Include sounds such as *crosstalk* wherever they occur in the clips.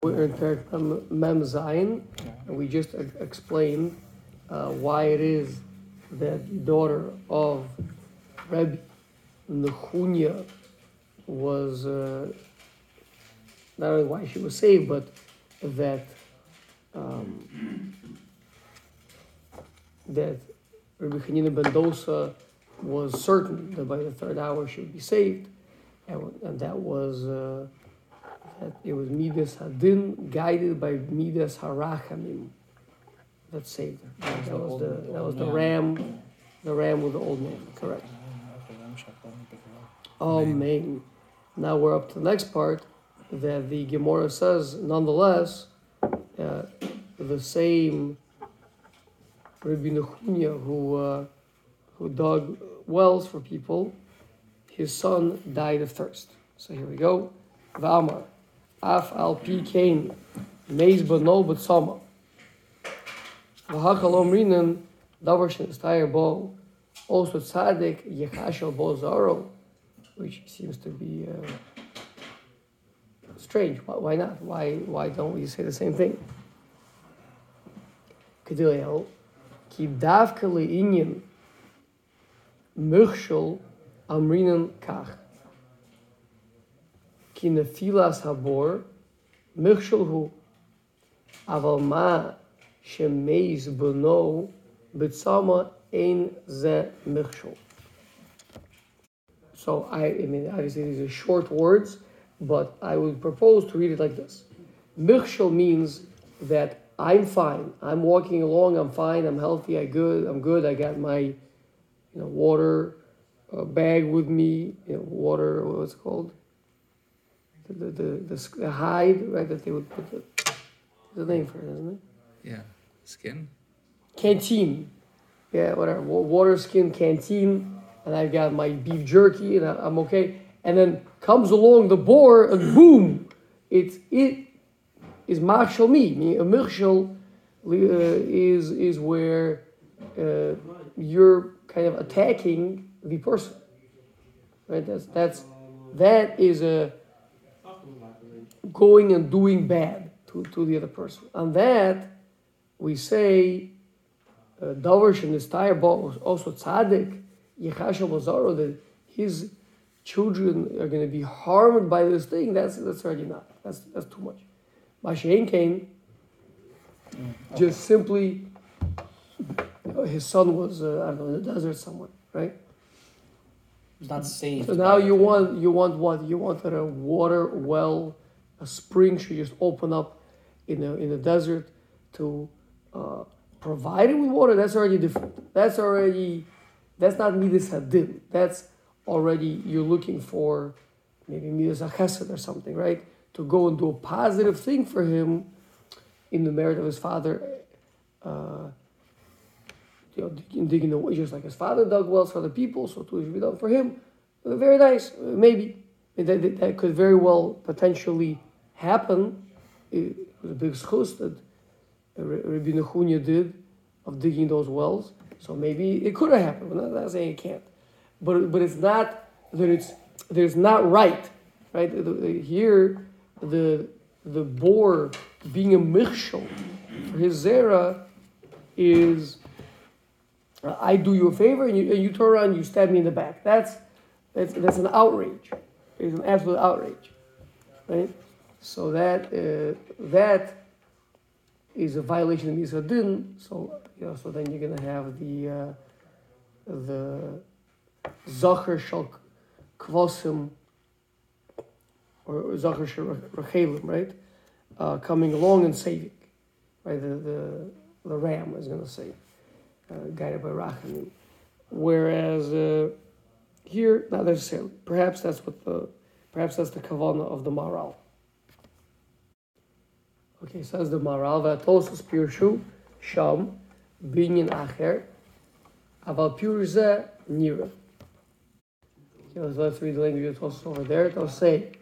We're in Perek Mem- Zayin, and we just explained uh, why it is that the daughter of Rebbe Nechunya was uh, not only why she was saved, but that um, that Rabbi Hanina ben Dosa was certain that by the third hour she would be saved, and, and that was. Uh, that it was Midas Hadin guided by Midas Harachamim that saved her. That, the was the that was the man. ram, the ram with the old man. Correct. Oh man. Now we're up to the next part that the Gemara says, nonetheless, uh, the same Rabbi Nechunya who uh, who dug wells for people, his son died of thirst. So here we go. Valmar. Af al pi kain. Meis bano b'tzama. V'hakal omrinan davar shenestayr bo. Also tzaddik yechashel bo zaro. Which seems to be uh, strange. Why, not? Why, why don't we say the same thing? Kedilel. Ki davke le'inyan muchshel amrinan kach. כי נפילס הבור, מכשל הוא, אבל מה שמייז בנו, בצמא אין זה מכשל. So I, I mean, obviously these are short words, but I would propose to read it like this. Michshel means that I'm fine. I'm walking along. I'm fine. I'm healthy. I good. I'm good. I got my, you know, water uh, bag with me. You know, water. What's it called? The, the, the, the, the hide, right, that they would put the, a name for it, isn't it? Yeah, skin. Canteen. Yeah, whatever. wa- Water skin canteen, and I've got my beef jerky, and I'm okay. And then comes along the boar, and boom, it's it is marshal me. A mirshal uh, is is where uh, you're kind of attacking the person. Right. That's that's that is a going and doing bad to, to the other person. And that, we say, uh, Davar in this tire also tzaddik, Yechashel Bazaro, that his children are going to be harmed by this thing. That's that's already not. That's that's too much. Mashain came, just simply, his son was uh, I don't know in the desert somewhere, right? It's not safe. So now you want you want what? You want a water well, a spring should just open up in the in the desert to uh, provide it with water. That's already different. That's already that's not midas hadin. That's already you're looking for maybe midas achesed or something, right? To go and do a positive thing for him in the merit of his father. Uh, you know, digging, digging the just like his father dug wells for the people, so too should be done for him. Very nice, maybe that, that could very well potentially happen. Was a big schus that eh, Re- Rabbi Nechunya did of digging those wells. So maybe it could have happened. We're not, saying it can't, but but it's not that it's it's not right, right? The- the- Here, the the boar being a michshel for his zera is I do you a favor and you, and you turn around and you stab me in the back. That's, that's, that's an outrage. It's an absolute outrage. Right? So that, uh, that is a violation of Misadin. So, you know, so then you're to have the, uh, the Zacher Shal Kvosim or Zacher Rechelim, right? Uh, coming along and saving. Right? The, the, the ram is to save uh, guided by Rachamim. Whereas uh, here, not necessarily. Perhaps that's what the perhaps that's the kavana of the Maral. Okay, says the Maral, Vatosus Pirshu, Sham, Binyan Acher, Aval Pirze Nira. Okay, let's read the language of Tosfos over there. It'll say,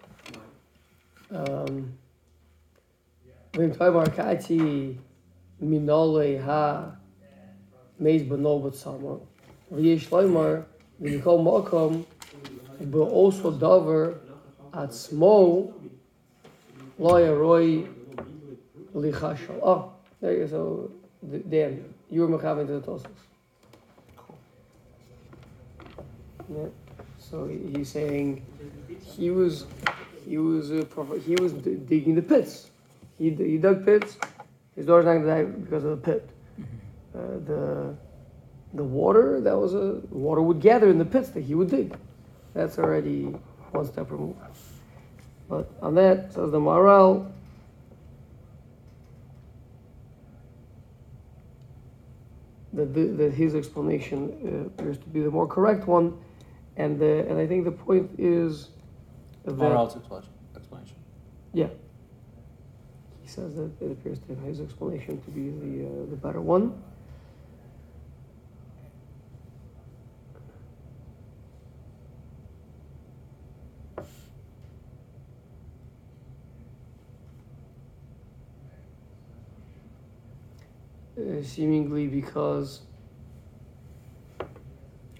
um, Vim Toimar Kati Minole Ha Meiz Benobot Sama, Vyesh Loimar, Vinikol Mokom, also Dover, Atzmo, Loya Roy, lichashal. Oh, there you go. So, Dan, you were mechaven to the Tosfos. Cool. Yeah. So he's saying he was he was uh, prof- he was d- digging the pits. He, d- he dug pits. His daughter's not gonna die because of the pit. Uh, the the water that was a water would gather in the pits that he would dig. That's already one step removed. But on that says the Maral. That, the, that his explanation uh, appears to be the more correct one, and uh, and I think the point is that Maral's explanation. explanation. he says that it appears to him his explanation to be the uh, the better one. Uh, seemingly because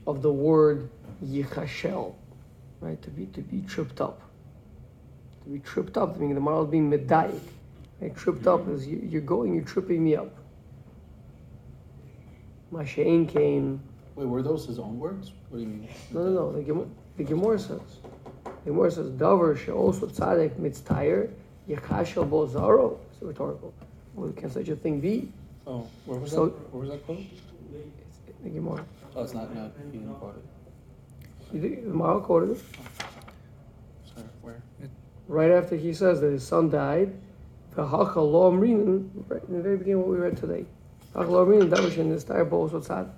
of the word yichashel, right? To be to be tripped up. To be tripped up, meaning the Maral is being medayik. Right? Tripped up is you, you're going, you're tripping me up. Mashain came. Wait, were those his own words? What do you mean? No, no, no. The Gemara, the Gemara says. The Gemara says, "Davar she'osu tzadek mitztayer yichashel bo zaro." It's rhetorical. Well, can such a thing be? Oh, where was So- that? Where was that quote? The Gemara. Oh, it's not. No, he didn't quote it. He did- The Maral quoted it. Oh, sorry, where? right after he says that his son died, v'hacha lo amrinin, right in the very beginning of what we read today. Hacha lo amrinin, that was in the star bo so tzadik,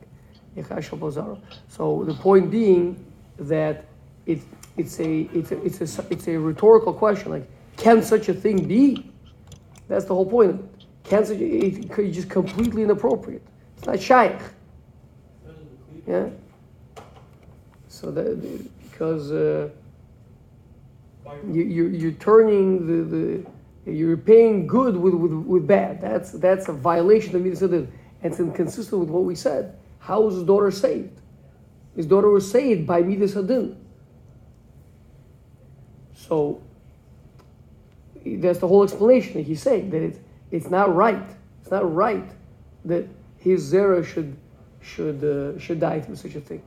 yechashel bozaro. So the point being that it, it's a it's a it's a it's a rhetorical question. Like, can such a thing be? That's the whole point of it. Can such a, it could just completely inappropriate. It's not shaykh. Yeah. So that because. Uh, you, you, you're turning the, the you're paying good with, with, with bad. That's that's a violation of Adin. And it's inconsistent with what we said. How was his daughter saved? His daughter was saved by Midas Adin. So that's the whole explanation that he's saying that it's it's not right. It's not right that his zera should should uh, should die through such a thing.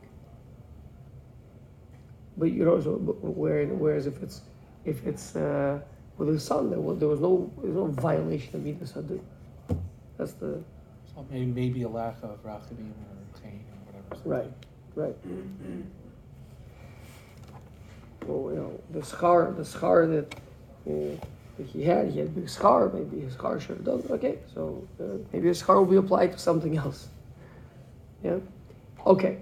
But you know, so, where, whereas if it's if it's uh, with his son, there was, there was no there was no violation of Midas Hadin. That's the So maybe maybe a lack of rachamim or chayin or whatever. right, right. Well, you know, the scar, the scar that, uh, that he had, he had a big scar. Maybe his scar should have done. Okay, so uh, maybe his scar will be applied to something else. Yeah. Okay.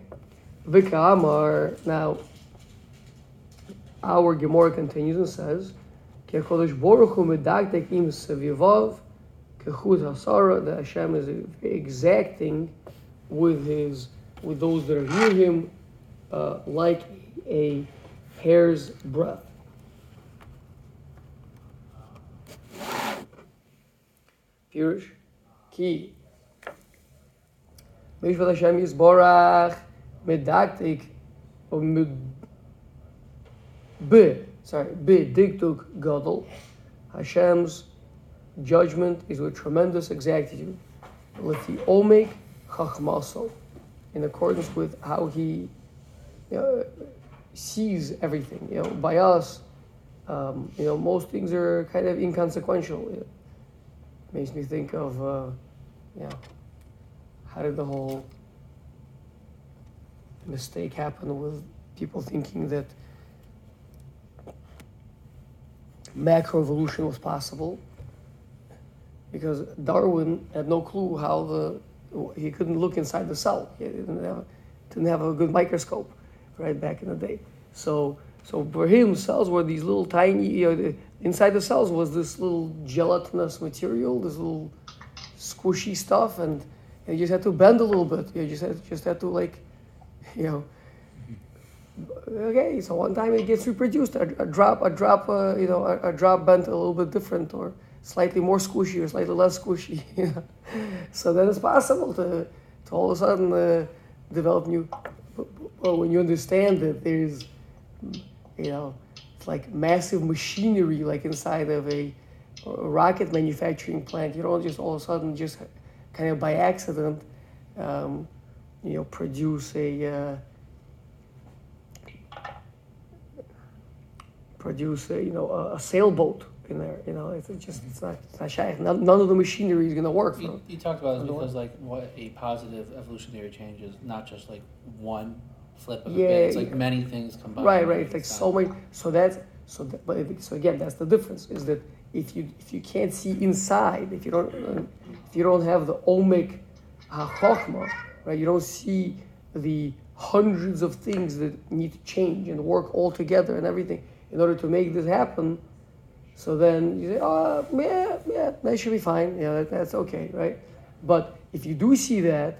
Vika Amar. Now, our Gemara continues and says, "Ki Hakadosh Baruch Hu sevivav kechut hasara." That Hashem is exacting with his with those that are near him, uh, like a hair's breadth. Pirush, ki. Mishvat Hashem Yisborach medaktik or med B, sorry, B, Diktuk Gadol. Hashem's judgment is with tremendous exactitude. Lefi Omek Chachmaso, in accordance with how he you know, sees everything. You know, by us, um, you know, most things are kind of inconsequential. It makes me think of, uh, yeah, how did the whole mistake happen with people thinking that macroevolution was possible because Darwin had no clue how the he couldn't look inside the cell. He didn't have, didn't have a good microscope right back in the day. So so for him, cells were these little tiny. You know, inside the cells was this little gelatinous material, this little squishy stuff, and, you just had to bend a little bit. You just had, just had to like, *laughs* you know. Okay, so one time it gets reproduced. A, a drop, a drop, uh, you know, a, a drop bent a little bit different, or slightly more squishy, or slightly less squishy. *laughs* So then it's possible to, to all of a sudden uh, develop new. But when you understand that there's, you know, it's like massive machinery, like inside of a, a rocket manufacturing plant, you don't just all of a sudden just kind of by accident, um, you know, produce a uh, produce a, you know a, a sailboat in there. You know, it's just it's not it's not shy. None, none of the machinery is gonna work for You, you talked about Underworld. because like what a positive evolutionary change is not just like one flip of Yeah, a bit. It's yeah. like many things combined. Right, right. It's like so many. So that's so. That, but if, so again, that's the difference. Is that if you if you can't see inside, if you don't uh, if you don't have the omic hachokma, right? You don't see the hundreds of things that need to change and work all together and everything in order to make this happen. So then you say, oh yeah, yeah, that should be fine. Yeah, that, that's okay, right? But if you do see that,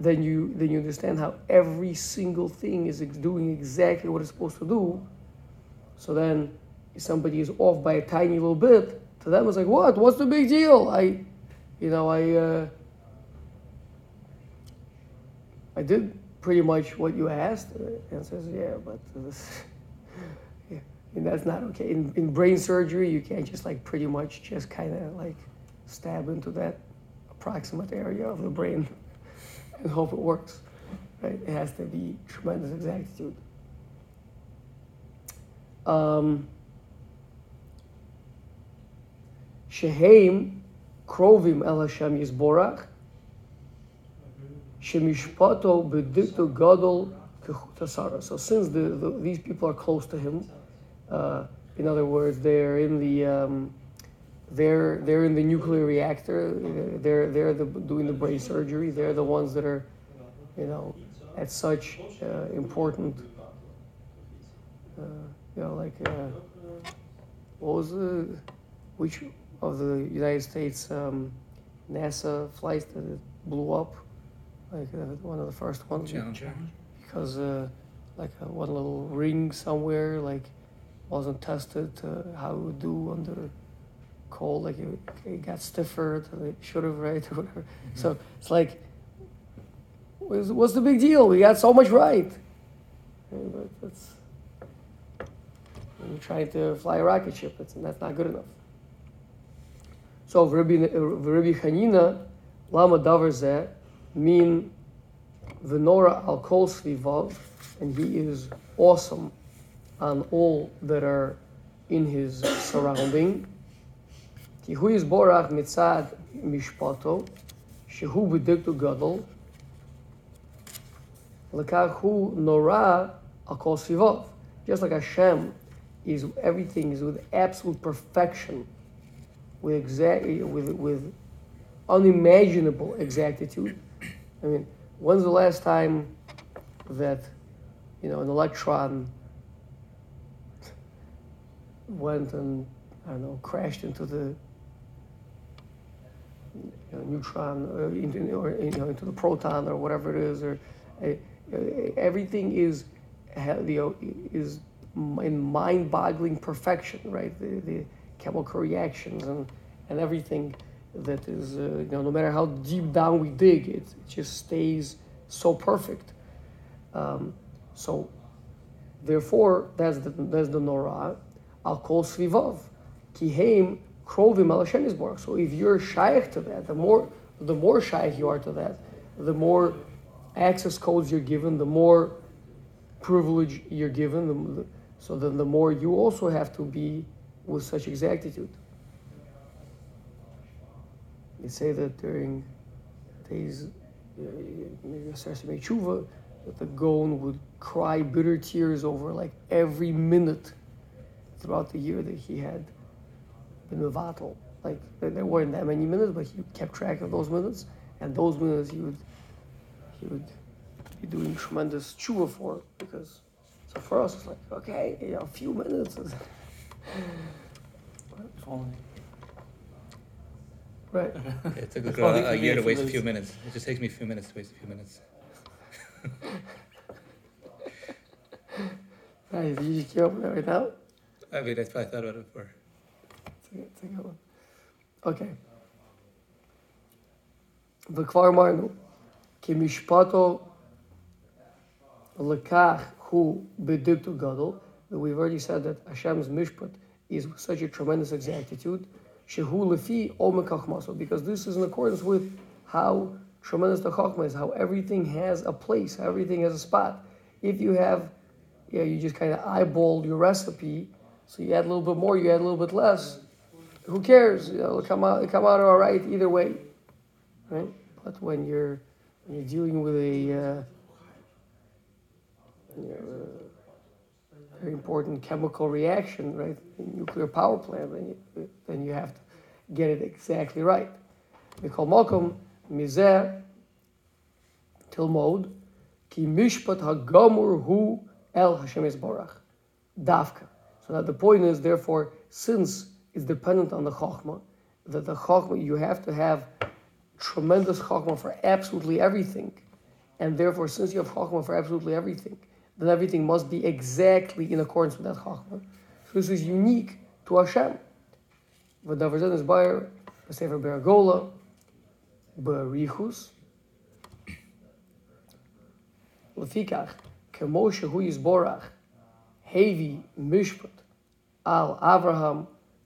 then you then you understand how every single thing is doing exactly what it's supposed to do. So then, if somebody is off by a tiny little bit, to them it's like, what? What's the big deal? I, you know, I, uh, I did pretty much what you asked, and says, yeah, but this, *laughs* yeah, and that's not okay. In in brain surgery, you can't just like pretty much just kind of like stab into that approximate area of the brain and hope it works. Right? It has to be tremendous exactitude. Um, Sheheim krovim el Hashem Yisborach, shemishpato bedikto gadol kechutasara. So since the, the, these people are close to him, uh, in other words, they're in the um, they're they're in the nuclear reactor. They're they're the, doing the brain surgery. They're the ones that are, you know, at such uh, important. Uh, you know, like uh, what was the which of the United States um, NASA flights that blew up? Like uh, one of the first ones Challenger. because uh, like uh, one little ring somewhere like wasn't tested to how it would do under cold like it, it got stiffer it should have right *laughs* or whatever. Mm-hmm. So it's like what's, what's the big deal? We got so much right but that's you're trying to fly a rocket ship that's, that's not good enough. So Rabbi, Rabbi Hanina lama davar zeh mean Venora al kol and he is awesome on all that are in his surrounding. Is borach mitzad mishpato, shehu b'diktu gadol, lekach hu nora al kol. Just like Hashem is everything is with absolute perfection, with exact with with unimaginable exactitude. I mean, when's the last time that, you know, an electron went and, I don't know, crashed into the you know, neutron or into, or, you know, into the proton or whatever it is, or uh, uh, everything is, you know, is in mind-boggling perfection, right? The, the chemical reactions and, and everything that is, uh, you know, no matter how deep down we dig, it, it just stays so perfect. Um, so, therefore, that's the, that's the Norah. Al kol svivav. Kiheim krovim al Hashem. So if you're shaykh to that, the more, the more shaykh you are to that, the more access codes you're given, the more privilege you're given, the, the, so then the more you also have to be with such exactitude. They say that during days, uh, maybe starts to make tshuva, that the Gaon would cry bitter tears over like every minute throughout the year that he had mevatel. Like there- there weren't that many minutes, but he kept track of those minutes, and those minutes he would he would be doing tremendous tshuva for because. So for us, it's like okay, you know, a few minutes. is- *laughs* If. Right. *laughs* It took If *laughs* a, a year to waste a few those- minutes. It just takes me a few minutes to waste a few minutes. Right. You just came up with that right now. I mean, I probably thought about it before. It's a- it's a good one. Okay. וכבר אמרנו, כי משפטו לקח הוא בדיקטו גדול, that we've already said that Hashem's mishpat is with such a tremendous exactitude, shehu lefi omek chachmaso, because this is in accordance with how tremendous the chachma is, how everything has a place, how everything has a spot. If you have, yeah, you just kind of eyeball your recipe, so you add a little bit more, you add a little bit less. who cares? It'll come out, it'll come out all right either way, right? But when you're when you're dealing with a uh, you know, a very important chemical reaction, right? Nuclear power plant, then you, then you have to get it exactly right. Mikol Tilmod Ki Mishpat Hagamur Hu El Hashem. So now the point is, therefore, since it's dependent on the Chokhmah, that the Chokhmah, you have to have tremendous Chokhmah for absolutely everything. And therefore, since you have Chokhmah for absolutely everything, then everything must be exactly in accordance with that Chokhmah. So this is unique to Hashem. V'davar zeh is Bayer, Sefer Beragola, Berichus, Lefikach, Kemo Shehu Yisborach, Hevi Mishpat, Al Avraham,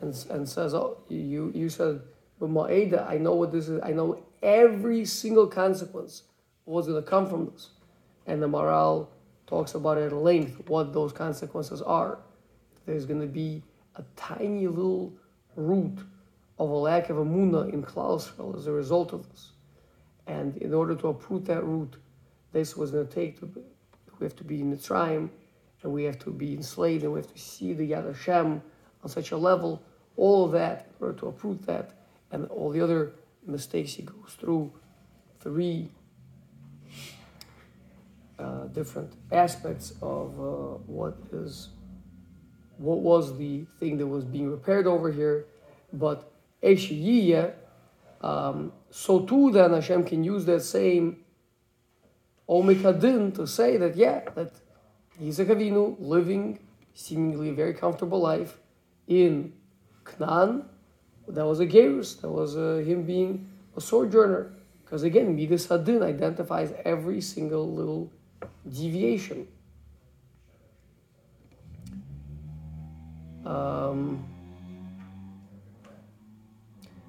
and, and says, oh, you, you said, but Ma'eda, I know what this is, I know every single consequence what's going to come from this. And the Maral talks about at length, what those consequences are. There's going to be a tiny little root of a lack of amuna in Klal Yisrael as a result of this. And in order to uproot that root, this was going to take, to, we have to be in the Mitzrayim, and we have to be enslaved, and we have to see the Yad Hashem on such a level. All of that, in order to uproot that, and all the other mistakes he goes through, three uh, different aspects of uh, what is, what was the thing that was being repaired over here, but Eshiyiya, um, so too then Hashem can use that same Omikadin to say that, yeah, that Yitzhak Avinu living seemingly a very comfortable life in Canaan, that was a Gerus, that was him being a sojourner. Because again, Midas Hadin identifies every single little deviation. Um,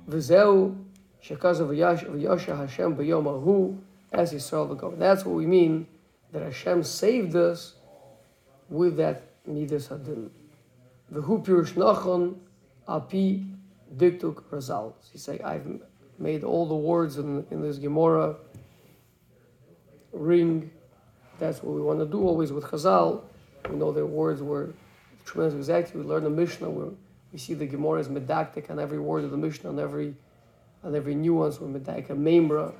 V'zeu shekaza v'yasha Hashem b'yom ahu as Yisrael v'gov. That's what we mean that Hashem saved us with that midas hadin. V'hu pirush nachon api diktuk razal. He's saying, I've made all the words in, in this Gemara ring. That's what we want to do always with Chazal. We know their words were tremendous exactly. We learn the Mishnah where we see the Gemara is medactic on every word of the Mishnah, on every on every nuance, we're medactic memra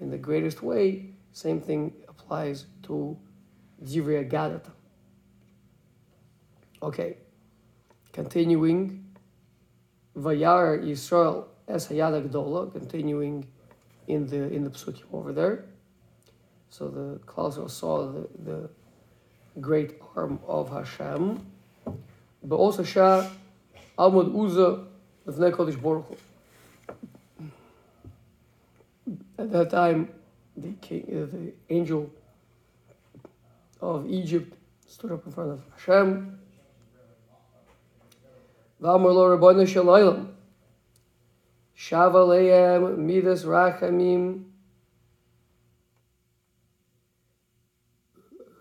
in the greatest way. Same thing applies to Divrei Gadata. Okay, continuing. Vayar Yisrael es Hayad Gdola, continuing in the in the psukim over there. So the Klal Yisrael saw the, the great arm of Hashem, but also Shah Amud Uza Lefnei Kodesh Baruch. At that time, the king, uh, the angel of Egypt stood up in front of Hashem. V'amar lo Rabbeinu Shalaylam. Shava le'em midas rachamim.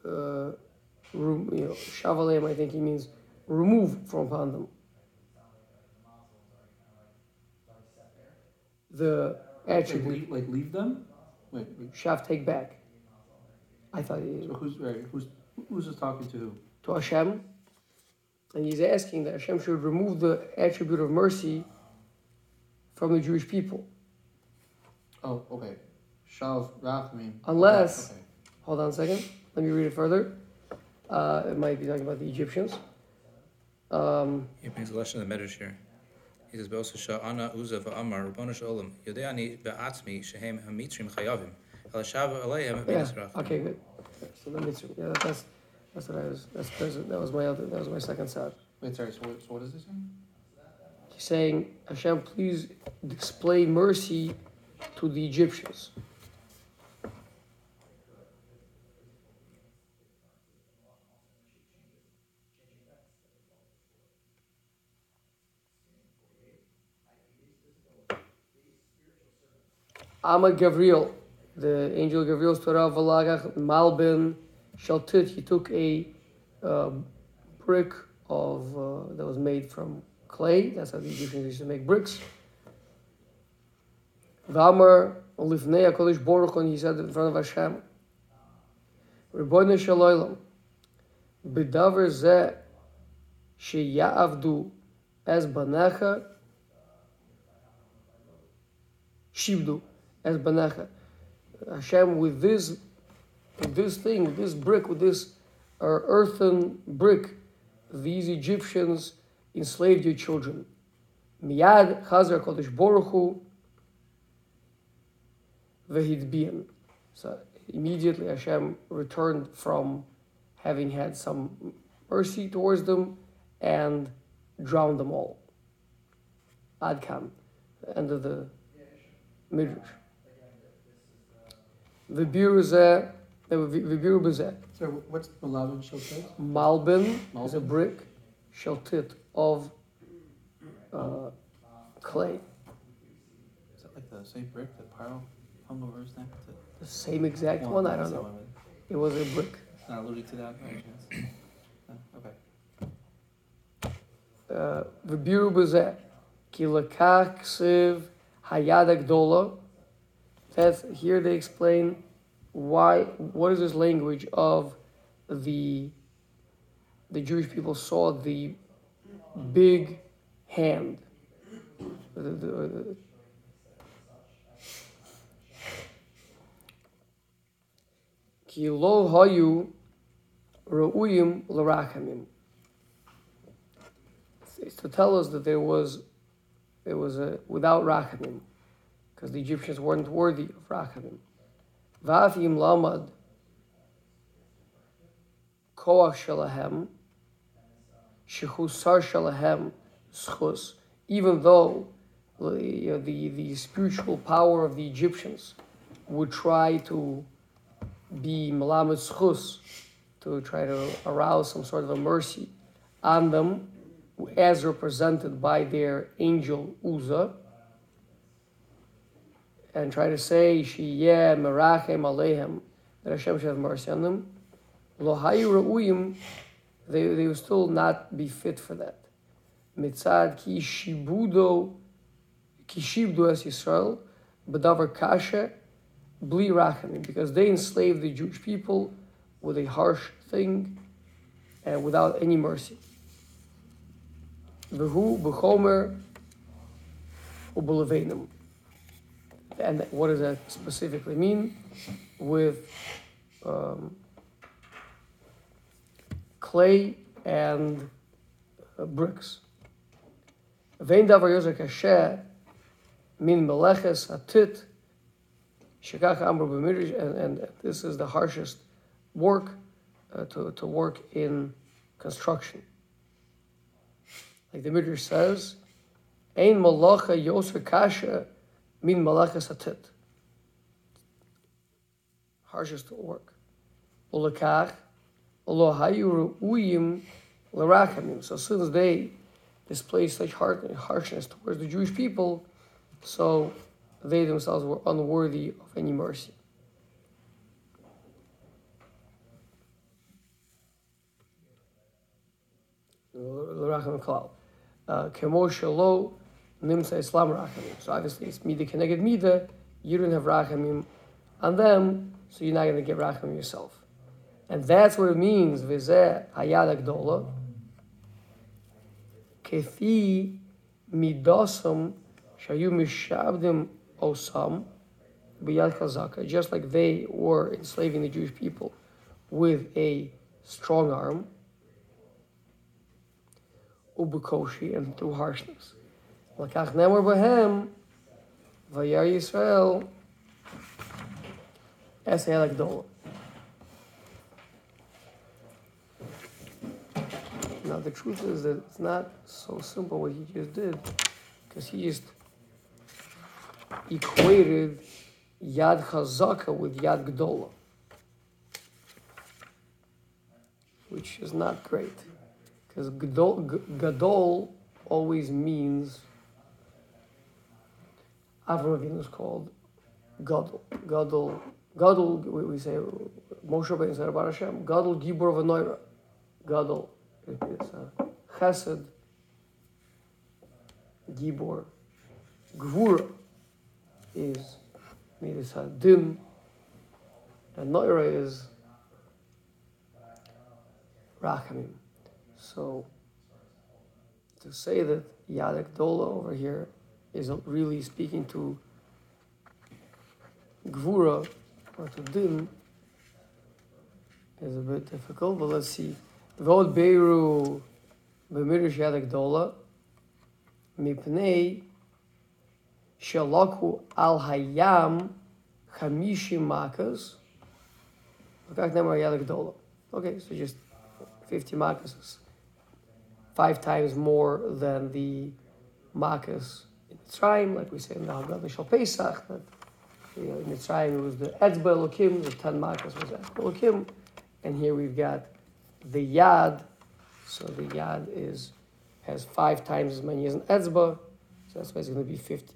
Uh, you know, Shava I think he means remove from upon them. The Like attribute. leave, like leave them? Wait, wait, Shav take back. I thought he, so who's, right, who's, who's this talking to who? to Hashem, and he's asking that Hashem should remove the attribute of mercy from the Jewish people. Oh, okay. Shav Rachamim. Unless- Okay. Hold on a second. Let me read it further. Uh, it might be talking about the Egyptians. Um, He brings a lesson of the Medrash here. He says, "Be'osa sha'ana uza va'amar Rabbanu shalom yodeani be'atzmi shehem hamitzrim chayavim el shava aleihem Yeah. b'nisrach." Okay, good. So the mitzvah. Yeah, that's that's what I was. That's, that's that was my other. That was my second side. Wait, sorry, so what, so what is this saying? He's saying, Hashem, please display mercy to the Egyptians. Ama Gavriel, the angel Gavriel stood Valagach Malbin Shaltit. He took a uh, brick of uh, that was made from clay. That's how the Egyptians used to make bricks. Vamer Lifnei Kodesh Baruch and he said in front of Hashem, Rebbeinu Shalom, B'davar zeh sheyavdu es banecha shibdu as banecha. Hashem, with this, with this thing, with this brick, with this uh, earthen brick, these Egyptians enslaved your children. Miyad Chazar Kodesh Baruch Hu vehidbian. So immediately Hashem returned from having had some mercy towards them and drowned them all. Adkan, end of the midrash. V'biru zeh, v'biru b'zeh. So what's Malabim Shiltet? Malbin is a Malbin? brick, sheltit of uh, clay. Is that like the same brick that Pharaoh hung over his neck? To, The same exact one, I don't know. it- was a brick. It's not alluding to that by any chance? *coughs* No? Okay. Ki lekach ksiv hayad agdola. That's, here they explain why, what is this language of the, the Jewish people saw the big hand. The- the- the- Ki lo. It's to tell us that there was, it was a, without rachamim, because the Egyptians weren't worthy of rachamim. V'afim lamad koach shalahem, shechusar shalahem schus, even though the, the spiritual power of the Egyptians would try to be malamed schus, to try to arouse some sort of a mercy on them, as represented by their angel Uza, and try to say, Shiyeh merachem alehem, that Hashem should have mercy on them. Lo hayu ra'uyim, they, they will still not be fit for that. Mitzad ki shibudo, ki shibdu es Yisrael, b'davar kasha, bli rachamim, because they enslaved the Jewish people with a harsh thing and without any mercy. V'hu b'chomer u'b'levenim. And what does that specifically mean? With um, clay and uh, bricks. Vein davar yozer kasher min meleches atit shekach amru b'midrash, and, and this is the harshest work uh, to, to work in construction. Like the Midrash says, Ein malacha yoser kasha min malachas atit. Harshest work. Ulakach, lo hayu uyim l'rachamim. So since they displayed such harshness towards the Jewish people, so they themselves were unworthy of any mercy. L'rachamim klal. Uh, Kemo shelo nimsa islam rachamim. So obviously it's mida keneged mida. You don't have rachamim on them, so you're not going to get rachamim yourself. And that's what it means. V'zeh hayad agdola. Kefi midosam shayu mishabdim osam b'yad chazaka. Just like they were enslaving the Jewish people with a strong arm ubukoshi and through harshness. לקח נאמר בהם, וירא ישראל, אס היה לגדול. Now the truth is that it's not so simple what he just did, because he just equated Yad Chazaka with Yad Gdola, which is not great, because Gadol, Gadol always means Avram Avinu is called Gadol. Gadol, Gadol, we, say Moshe Rabbeinu said about Hashem, Gadol Gibor V'Noira. Gadol, it's a Chesed, Gibor, Gvura is Midas Hadin, and Noira is Rachamim. So to say that Yadek Dola over here is really speaking to Gvura or to Din is a bit difficult, but let's see. Vod Beiru Bemirish Yadek Dola Mipnei Shalaku Al Hayam Chamishim Makas. Как нема Yadek Dola. Okay, so just 50 makas is five times more than the makas in Mitzrayim, like we say in the Haggadah Shal Pesach, that you know, in Mitzrayim it was the Etzba Elokim, the 10 makas was Etzba Elokim, and here we've got the Yad, so the Yad is has five times as many as an Etzba, so that's why it's going to be 50.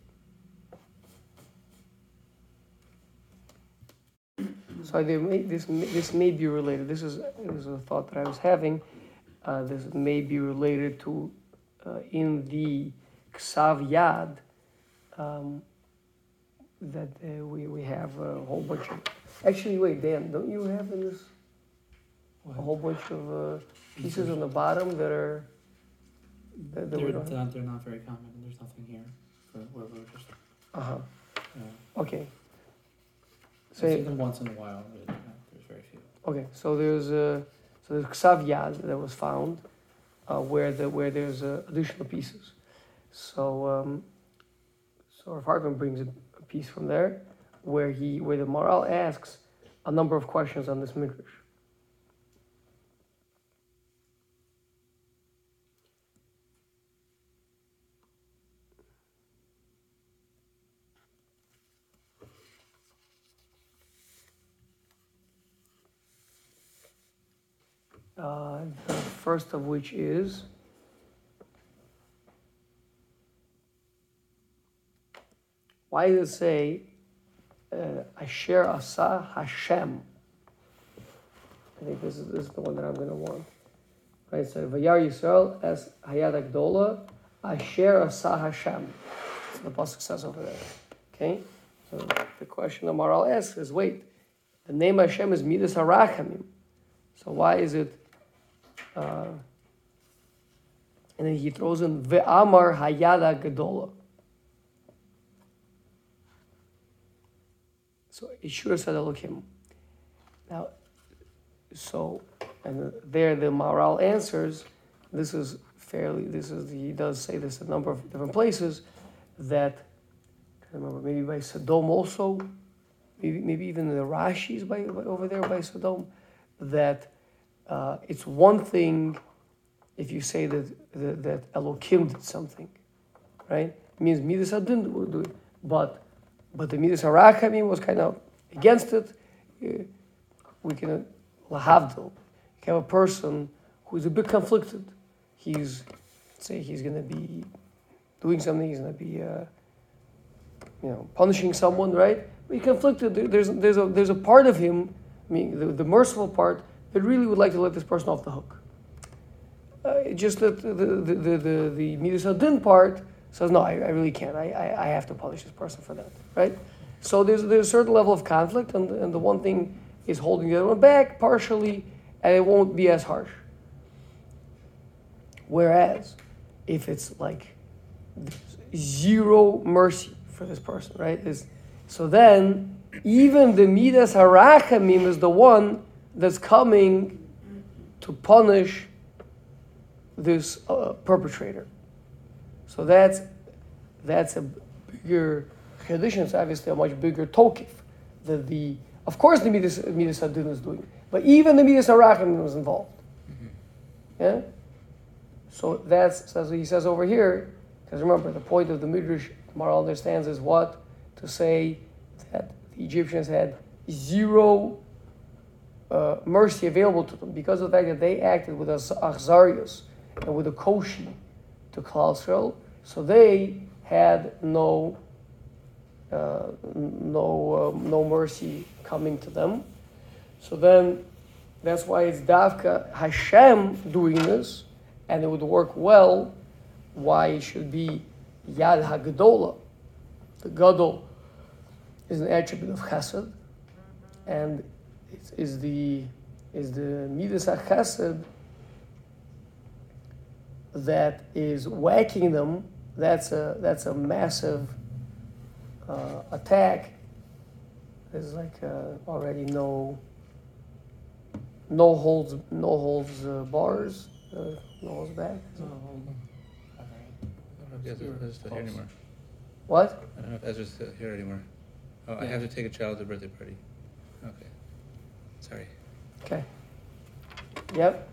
So may, this, this may be related. This is, this is a thought that I was having. Uh, this may be related to uh, in the Ksav Yad um, that uh, we, we have a whole bunch of. Actually, wait, Dan, don't you have in this a whole bunch of uh, pieces on the bottom that are. That, that They're, not, they're not very common. There's nothing here for where we're just. Uh-huh. Uh, Okay. I see So, them once in a while, but there's very few. okay, so there's a so there's Ksav Yad that was found uh, where the where there's uh, additional pieces. So um, so Rav Hartman brings a, a piece from there where he where the Maral asks a number of questions on this midrash. Uh, the first of which is why does it say uh, Asher Asa Hashem? I think this is, this is the one that I'm going to want. Right, so Vayar Yisrael as Hayad Agdola Asher Asa Hashem. So the pasuk says over there. Okay, so the question the Maral asks is: Wait, the name Hashem is Midas Harachamim. So why is it? Uh, and then he throws in Ve'amar Hayada Gedola. So have said Elohim. Now, so, and there the Maral answers, this is fairly, this is, he does say this a number of different places, that, I remember, maybe by Sodom also, maybe, maybe even the Rashis by, by over there by Sodom, that uh, it's one thing if you say that, that, that Elohim did something, right? It means Midas would do it. But, but the Midas Harachamim was kind of against it. Uh, We can, lahavdil, you have a person who is a bit conflicted. He's, say, he's going to be doing something, he's going to be, uh, you know, punishing someone, right? But he's conflicted. There's, there's, a, there's a part of him, I mean, the, the merciful part, that really would like to let this person off the hook. Uh, just that the the the the, the Midas part says no, I, I really can't. I, I I have to punish this person for that, right? So there's there's a certain level of conflict, and and the one thing is holding the other one back partially, and it won't be as harsh. Whereas, if it's like zero mercy for this person, right? Is so then even the Midas Harachamim is the one that's coming to punish this uh, perpetrator. So that's that's a bigger tradition. It's obviously a much bigger tokif. The, the of course the midas midas adin is doing, but even the midas arachim was involved. Yeah. So that's so he says over here. Because remember, the point of the midrash, Maral understands, is what to say that the Egyptians had zero uh, mercy available to them because of the fact that they acted with achzarius and with a koshi to Klal Yisrael, so they had no uh, no uh, no mercy coming to them. So then, that's why it's Davka Hashem doing this, and it would work well. Why it should be Yad Hagdola, the Gadol is an attribute of Chesed, and it is the is the Midas HaChesed that is whacking them. That's a that's a massive uh, attack. There's like uh, already no no holds no holds uh, bars, uh, no holds back. I don't know if Ezra's still here anymore. What? I don't know if Ezra's still here anymore. Oh, I have to take a child to birthday party. Okay. Sorry. Okay. Yep.